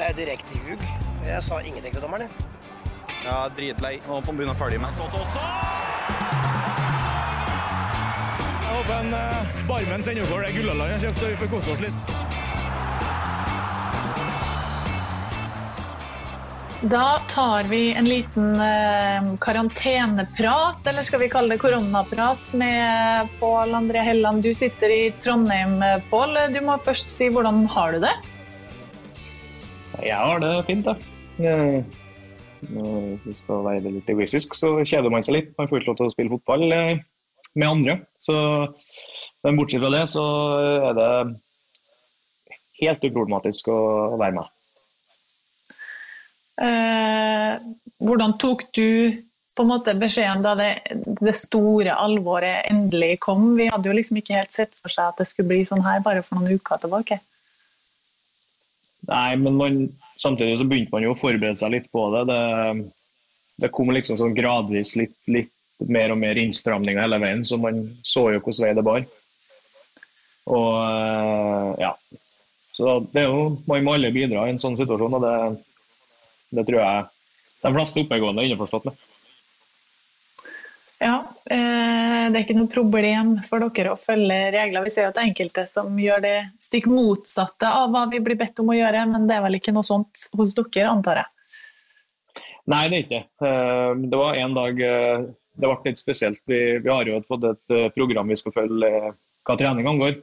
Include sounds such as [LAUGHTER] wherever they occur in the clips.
Det er direkte ljug. Jeg sa ingenting til dommeren, jeg. Ja, dritlei. Og på begynne å følge med. Jeg håper en uh, barmen sender over det Gullaland han kjøpte, så vi får kose oss litt. Da tar vi en liten eh, karanteneprat, eller skal vi kalle det koronaprat, med Pål André Helland. Du sitter i Trondheim, eh, Pål. Du må først si hvordan har du det? Jeg har det fint, da. Eh, Når du skal være litt egoistisk, så kjeder man seg litt. Man får ikke lov til å spille fotball eh, med andre. Så, men bortsett fra det, så er det helt uproblematisk å være med. Eh, hvordan tok du på en måte beskjeden da det, det store alvoret endelig kom? Vi hadde jo liksom ikke helt sett for seg at det skulle bli sånn her bare for noen uker tilbake. Nei, men man, samtidig så begynte man jo å forberede seg litt på det. Det, det kom liksom sånn gradvis litt, litt, mer og mer innstramninger hele veien, så man så jo hvilken vei det bar. Og eh, ja. Så det er jo, man må alle bidra i en sånn situasjon, og det, det tror jeg de fleste oppegående er innforstått med. Ja, eh, det er ikke noe problem for dere å følge regler. Vi ser jo at det er enkelte som gjør det stikk motsatte av hva vi blir bedt om å gjøre, men det er vel ikke noe sånt hos dere, antar jeg? Nei, det er ikke eh, det. var en dag eh, Det ble litt spesielt. Vi, vi har jo fått et program vi skal følge hva trening angår.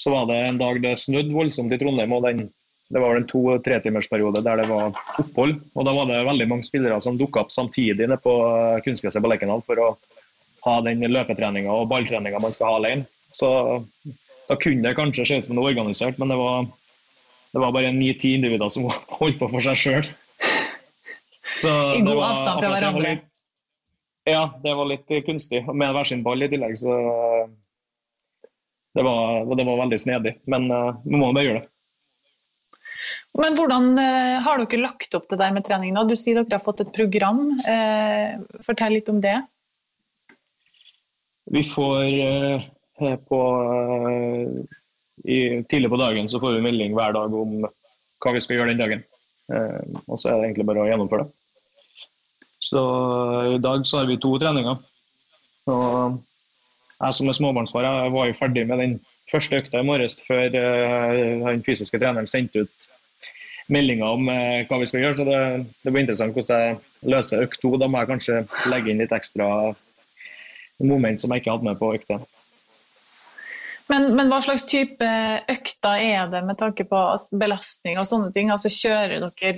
Så var det en dag det snødde voldsomt i Trondheim, og den det var en to-tretimersperiode der det var opphold. og Da var det veldig mange spillere som dukka opp samtidig nede på kunstgresset på Lerkendal for å ha den løpetreninga og balltreninga man skal ha alene. Så Da kunne det kanskje se ut som det var organisert, men det var, det var bare ni-ti individer som [LAUGHS] holdt på for seg sjøl. I god avstand fra hverandre? Ja, det var litt kunstig. Med hver sin ball i tillegg, så det var, det var veldig snedig. Men uh, man må bare gjøre det. Men hvordan eh, har dere lagt opp det der med trening nå? Du sier dere har fått et program. Eh, fortell litt om det. Vi får eh, på i, Tidlig på dagen så får vi melding hver dag om hva vi skal gjøre den dagen. og så er det egentlig bare å gjennomføre det. Så i dag så har vi to treninger. Og jeg som er småbarnsfar jeg var jo ferdig med den første økta i morges før den fysiske treneren sendte ut meldinger om eh, hva vi skal gjøre. Så det, det blir interessant hvordan jeg løser økt to. Da må jeg kanskje legge inn litt ekstra moment som jeg ikke hadde med på økt én. Men, men, hva slags type økter er det med tanke på belastning og sånne ting? Altså Kjører dere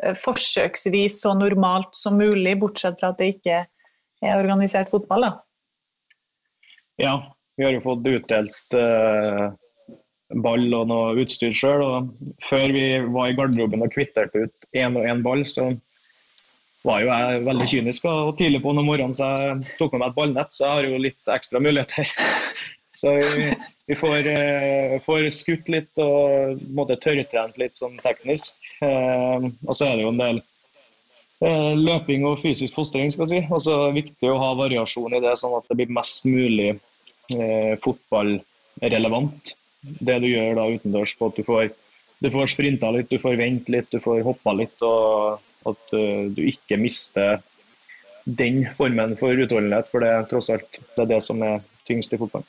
eh, forsøksvis så normalt som mulig, bortsett fra at det ikke er organisert fotball? da? Ja, vi har jo fått utdelt uh, ball og noe utstyr sjøl. Før vi var i garderoben og kvitterte ut én og én ball, så var jo jeg veldig kynisk og tidlig på noen morgenen, så jeg tok med meg et ballnett, så jeg har jo litt ekstra muligheter. [LAUGHS] Så vi, vi får, uh, får, skutt litt og måtte tørrtrent litt sånn teknisk. Uh, og så er det jo en del uh, løping og fysisk fostring, skal jeg si. Og så er det viktig å ha variasjon i det, sånn at det blir mest mulig fotballrelevant det du gjør da utendørs, på at du får, du får sprinta litt, du får vente litt, du får hoppa litt, og at uh, du ikke mister den formen for utholdenhet, for det er tross alt det, er det som er tyngst i fotball.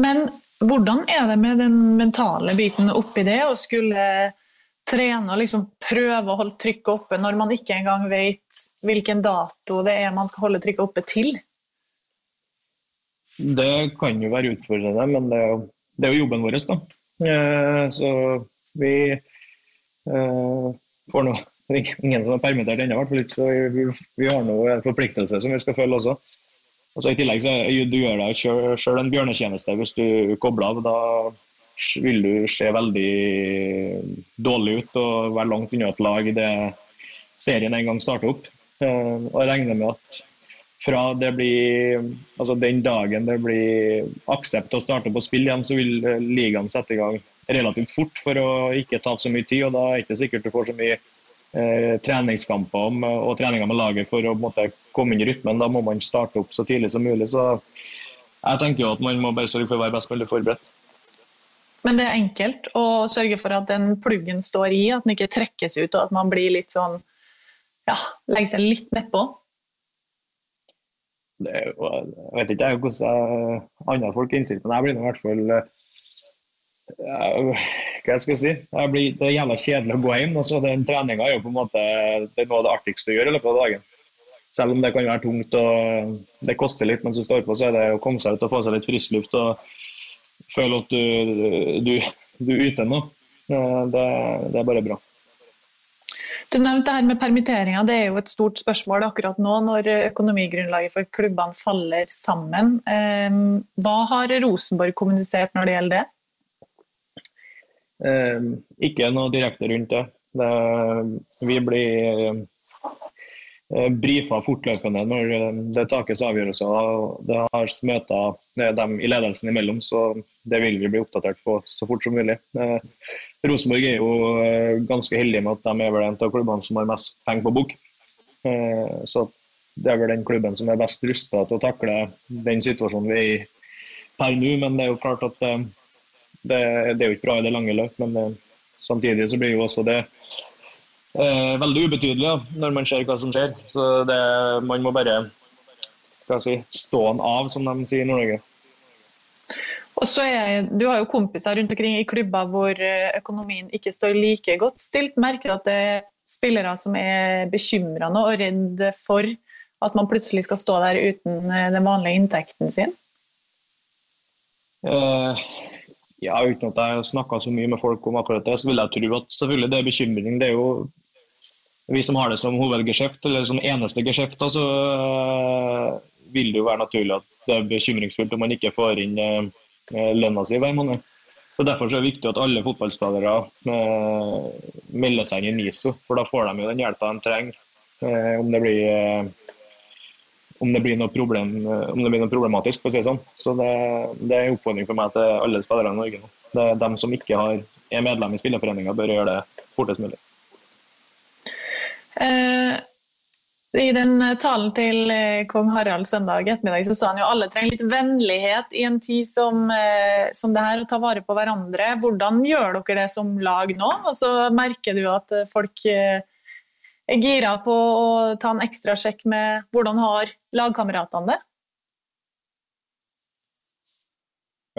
Men hvordan er det med den mentale biten oppi det, å skulle trene og liksom prøve å holde trykket oppe når man ikke engang vet hvilken dato det er man skal holde trykket oppe til? Det kan jo være utfordrende, men det er jo, det er jo jobben vår. da. Eh, så vi eh, får nå ingen som er permittert ennå, så vi, har nå en forpliktelse som vi skal følge også. Altså, I tillegg så du gjør deg sjøl en bjørnetjeneste hvis du kobler av. Da vil du se veldig dårlig ut og være langt unna et lag det serien en gang starter opp. Eh, og jeg regner med at fra det blir, altså den dagen det blir aksept å starte på spill igjen, så vil ligaen sette i gang relativt fort for å ikke ta så mye tid. og Da er det ikke sikkert du får så mye eh, treningskamper og treninger med laget for å måte, komme inn i rytmen. Da må man starte opp så tidlig som mulig. Så jeg tenker jo at man må bare sørge for å være best mulig forberedt. Men det er enkelt å sørge for at den pluggen står i, at den ikke trekkes ut, og at man blir litt sånn ja, legger seg litt nedpå? Jeg vet ikke hvordan andre folk innsikt, men jeg blir i hvert fall hva jeg skal si? Jeg blir, det er jævla kjedelig å gå hjem. og så Den treninga er jo på en måte det er noe av det artigste å gjøre i løpet av dagen. Selv om det kan være tungt og det koster litt mens du står på, så er det å komme seg ut og få seg litt frisk luft og føle at du, du, du yter noe. Det, det er bare bra. Du nevnte det her med permitteringer. Det er jo et stort spørsmål akkurat nå når økonomigrunnlaget for klubbene faller sammen. Hva har Rosenborg kommunisert når det gjelder det? Eh, ikke noe direkte rundt det. det vi blir eh, brifa fortløpende når det takes avgjørelser. Det har møter dem i ledelsen imellom, så det vil vi bli oppdatert på så fort som mulig. Eh, Rosenborg er jo eh, ganske heldige med at de er vel en av klubbene som har mest penger på bok. Eh, så det er vel den klubben som er best rusta til å takle den situasjonen vi er i per nå. Men det er jo klart at eh, det, det, er jo ikke bra i det lange løp, men samtidig så blir jo også det eh, veldig ubetydelig ja, når man ser hva som skjer. Så det, man må bare si, stå av, som de sier i Nord-Norge. Og så er, Du har jo kompiser rundt omkring i klubber hvor eh, økonomien ikke står like godt stilt. Merker at det er spillere som er bekymra og redd for at man plutselig skal stå der uten eh, den vanlige inntekten sin? Uh, ja, Uten at jeg har snakka så mye med folk om akkurat det, så vil jeg tro at selvfølgelig det er bekymring. Det er jo vi som har det som hovedgeskjeft, eller som eneste geskjeft, så altså, vil det jo være naturlig at det er bekymringsfullt om man ikke får inn eh, lønna si hver måned. Så Derfor er det viktig at alle fotballspillere eh, melder seg inn i NISO, for da får de jo den hjelpa de trenger. Eh, om det blir om det problem, eh, om det blir noe problematisk, for å si det sånn. Så det, det er en oppfordring for meg til alle spillere i Norge nå. Det er dem som ikke har, er medlem i spillerforeninga, bør gjøre det fortest mulig. Eh, I den talen til eh, kong Harald søndag ettermiddag så sa han jo alle trenger litt vennlighet i en tid som, eh, som det her, å ta vare på hverandre. Hvordan gjør dere det som lag nå? Og så merker du at folk eh, er gira på å ta en ekstra sjekk med hvordan har lagkameratene det?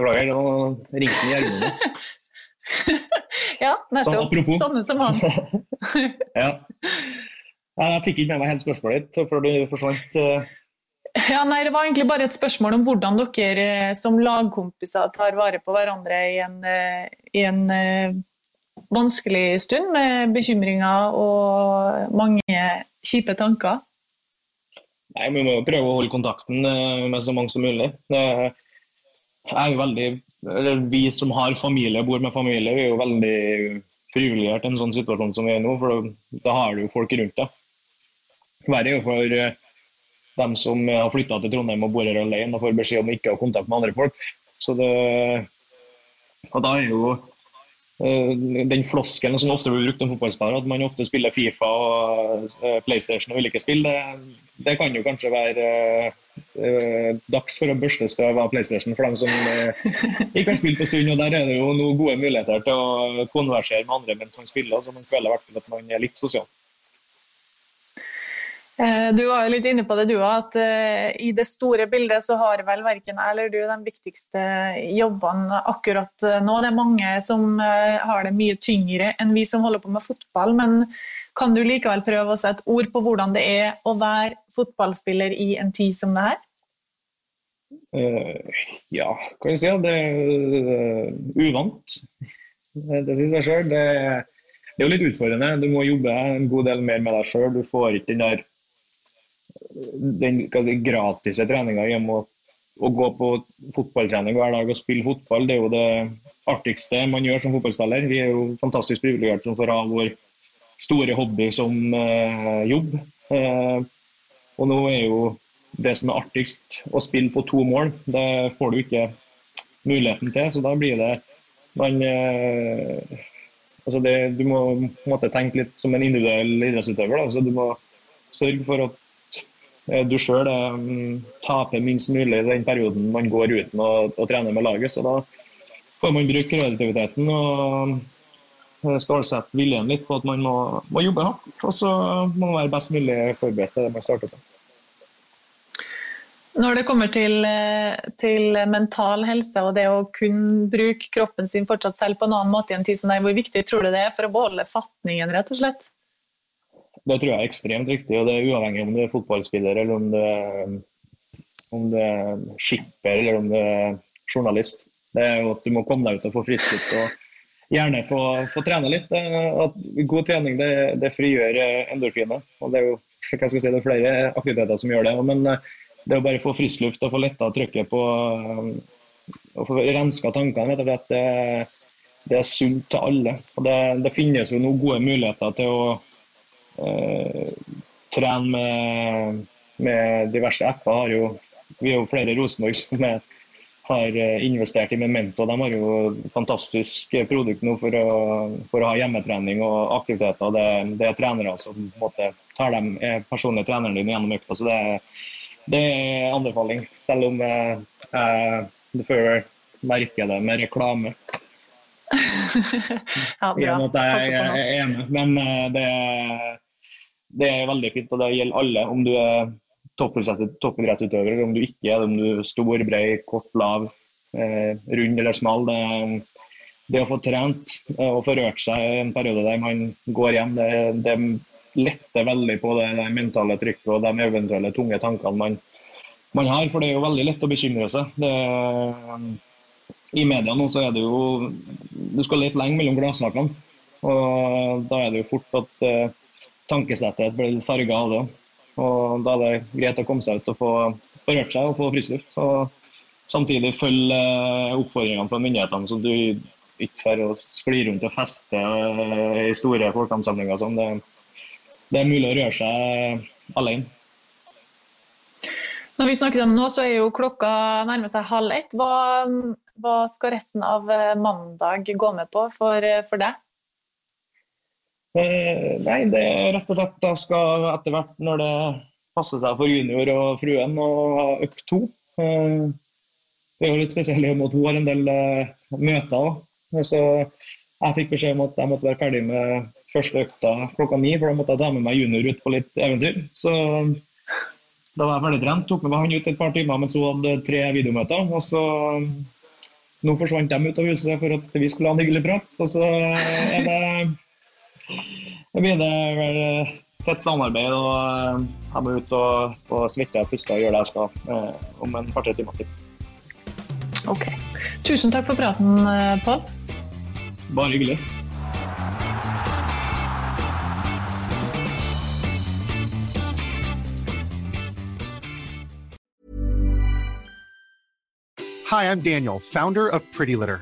Beklager, nå ringte den i armene. [LAUGHS] ja, nettopp. Sånn, Sånne som han. [LAUGHS] ja. Jeg fikk ikke med meg hele spørsmålet ditt, før det forsvant. Eh. Ja, nei, Det var egentlig bare et spørsmål om hvordan dere eh, som lagkompiser tar vare på hverandre i en, eh, i en vanskelig stund med bekymringer og mange kjipe tanker? Nei, Vi må prøve å holde kontakten med så mange som mulig. Veldig, Vi som har familie bor med familie, vi er jo veldig privilegert i en sånn situasjon som vi er i nå. for Da har du jo folk rundt deg. Verre er jo for eh, dem som har flytta til Trondheim og bor her alene og får beskjed om ikke å ha kontakt med andre folk. Så det, og da er jo Eh, den floskelen som ofte blir brukt om fotballspillere, at man ofte spiller Fifa og eh, PlayStation og ulike spill, det, det, kan jo kanskje være eh, dags for å børste støv av PlayStation for dem som eh, ikke har spilt på stund. og Der er det jo noen gode muligheter til å konversere med andre mens man spiller, så man føler i hvert fall at man er litt sosial. Eh, du var jo litt inne på det, du òg, at uh, i det store bildet så har vel verken jeg eller du de viktigste jobbene akkurat nå. Det er mange som har det mye tyngre enn vi som holder på med fotball. Men kan du likevel prøve å sette ord på hvordan det er å være fotballspiller i en tid som det her? Uh, ja, kan jeg si. at Det er uvant. Det sier jeg sjøl. Det, det, er jo litt utfordrende. Du må jobbe en god del mer med deg sjøl. Du får ikke den der den si, gratise treninga hjemme å gå på fotballtrening hver dag og spille fotball, det er jo det artigste man gjør som fotballspiller. Vi er jo fantastisk privilegerte som får ha vår store hobby som eh, jobb. Eh, og nå er jo det som er artigst å spille på to mål. Det får du ikke muligheten til, så da blir det man eh, altså det, Du må måtte tenke litt som en individuell idrettsutøver. Da. Så du må sørge for at du sjøl um, taper minst mulig i den perioden man går uten å, å, trene med laget. Så da får man bruke kreativiteten og eh, stålsette viljen litt på at man må, må jobbe hardt. Og så må man være best mulig forberedt til det man starter på. Når det kommer til, til, mental helse og det å kunne bruke kroppen sin fortsatt selv på en annen måte i en tid som er, hvor viktig tror du det er for å beholde fatningen, rett og slett? Det tror jeg er ekstremt viktig, og det er uavhengig om du er fotballspiller eller om du er, om du er skipper eller om du er journalist. Det er jo at Du må komme deg ut og få friskluft og gjerne få, få trene litt. At god trening det, det frigjør endorfiner. og Det er jo hva skal jeg si, det er flere aktiviteter som gjør det. Men eh, det å bare få friskluft og få letta trykket på og få renska tankene, vet du, det, det er sunt til alle. Og det, det finnes jo noen gode muligheter til å Eh, trene med, med, diverse apper. Har jo, vi er jo flere Rosenborg som er, har eh, investert i Memento. De har jo fantastisk produkt nå for å, for å ha hjemmetrening og aktiviteter. Det, det er trenere som måte, tar dem, er personlige treneren din gjennom økta. Så det, det er anbefaling, selv om jeg, jeg, du får merke det med reklame. [LAUGHS] ja, bra. Jeg, jeg, er enig, men eh, det er det er veldig fint, og det gjelder alle. Om du er toppidrettsutøver eller om du ikke er det, om du er stor, bred, kort, lav, eh, rund eller smal. Det, det, å få trent eh, og få rørt seg en periode der man går hjem, det, det letter veldig på det, det, mentale trykket og de eventuelle tunge tankene man, man, har. For det er jo veldig lett å bekymre seg. I media nå så er det jo Du skal lete lenge mellom glassnakene. Og da er det jo fort at eh, tankesettet ble litt farga av det. Og da er det greit å komme seg ut og få, få rørt seg og få friskluft. Så samtidig følge eh, oppfordringene fra myndighetene, så du ikke får skli rundt og feste eh, i store folkeansamlinger. Sånn. Det, det, er mulig å røre seg alene. Når vi snakker om nå, så er jo klokka nærmer seg halv ett. Hva, hva skal resten av eh, mandag gå med på for, for deg? Eh, nei, det er rett og slett jeg skal etter hvert, når det passer seg for junior og fruen, å ha økt to. Eh, det er jo litt spesielt om at hun har en del eh, møter. Så jeg fikk beskjed om at jeg måtte være ferdig med første økta klokka ni, for da måtte jeg ta med meg junior ut på litt eventyr. Så da var jeg ferdig trent, tok med meg han ut et par timer mens hun hadde tre videomøter. Og så nå forsvant de ut av huset for at vi skulle ha en hyggelig prat. Og så er det det blir det vel eh, tett samarbeid. og eh, Jeg må ut og, og svette og puste og gjøre det jeg skal eh, om en par-tre timer til. Ok. Tusen takk for praten, Pål. Bare hyggelig. Hi, I'm Daniel, founder of Pretty Litter.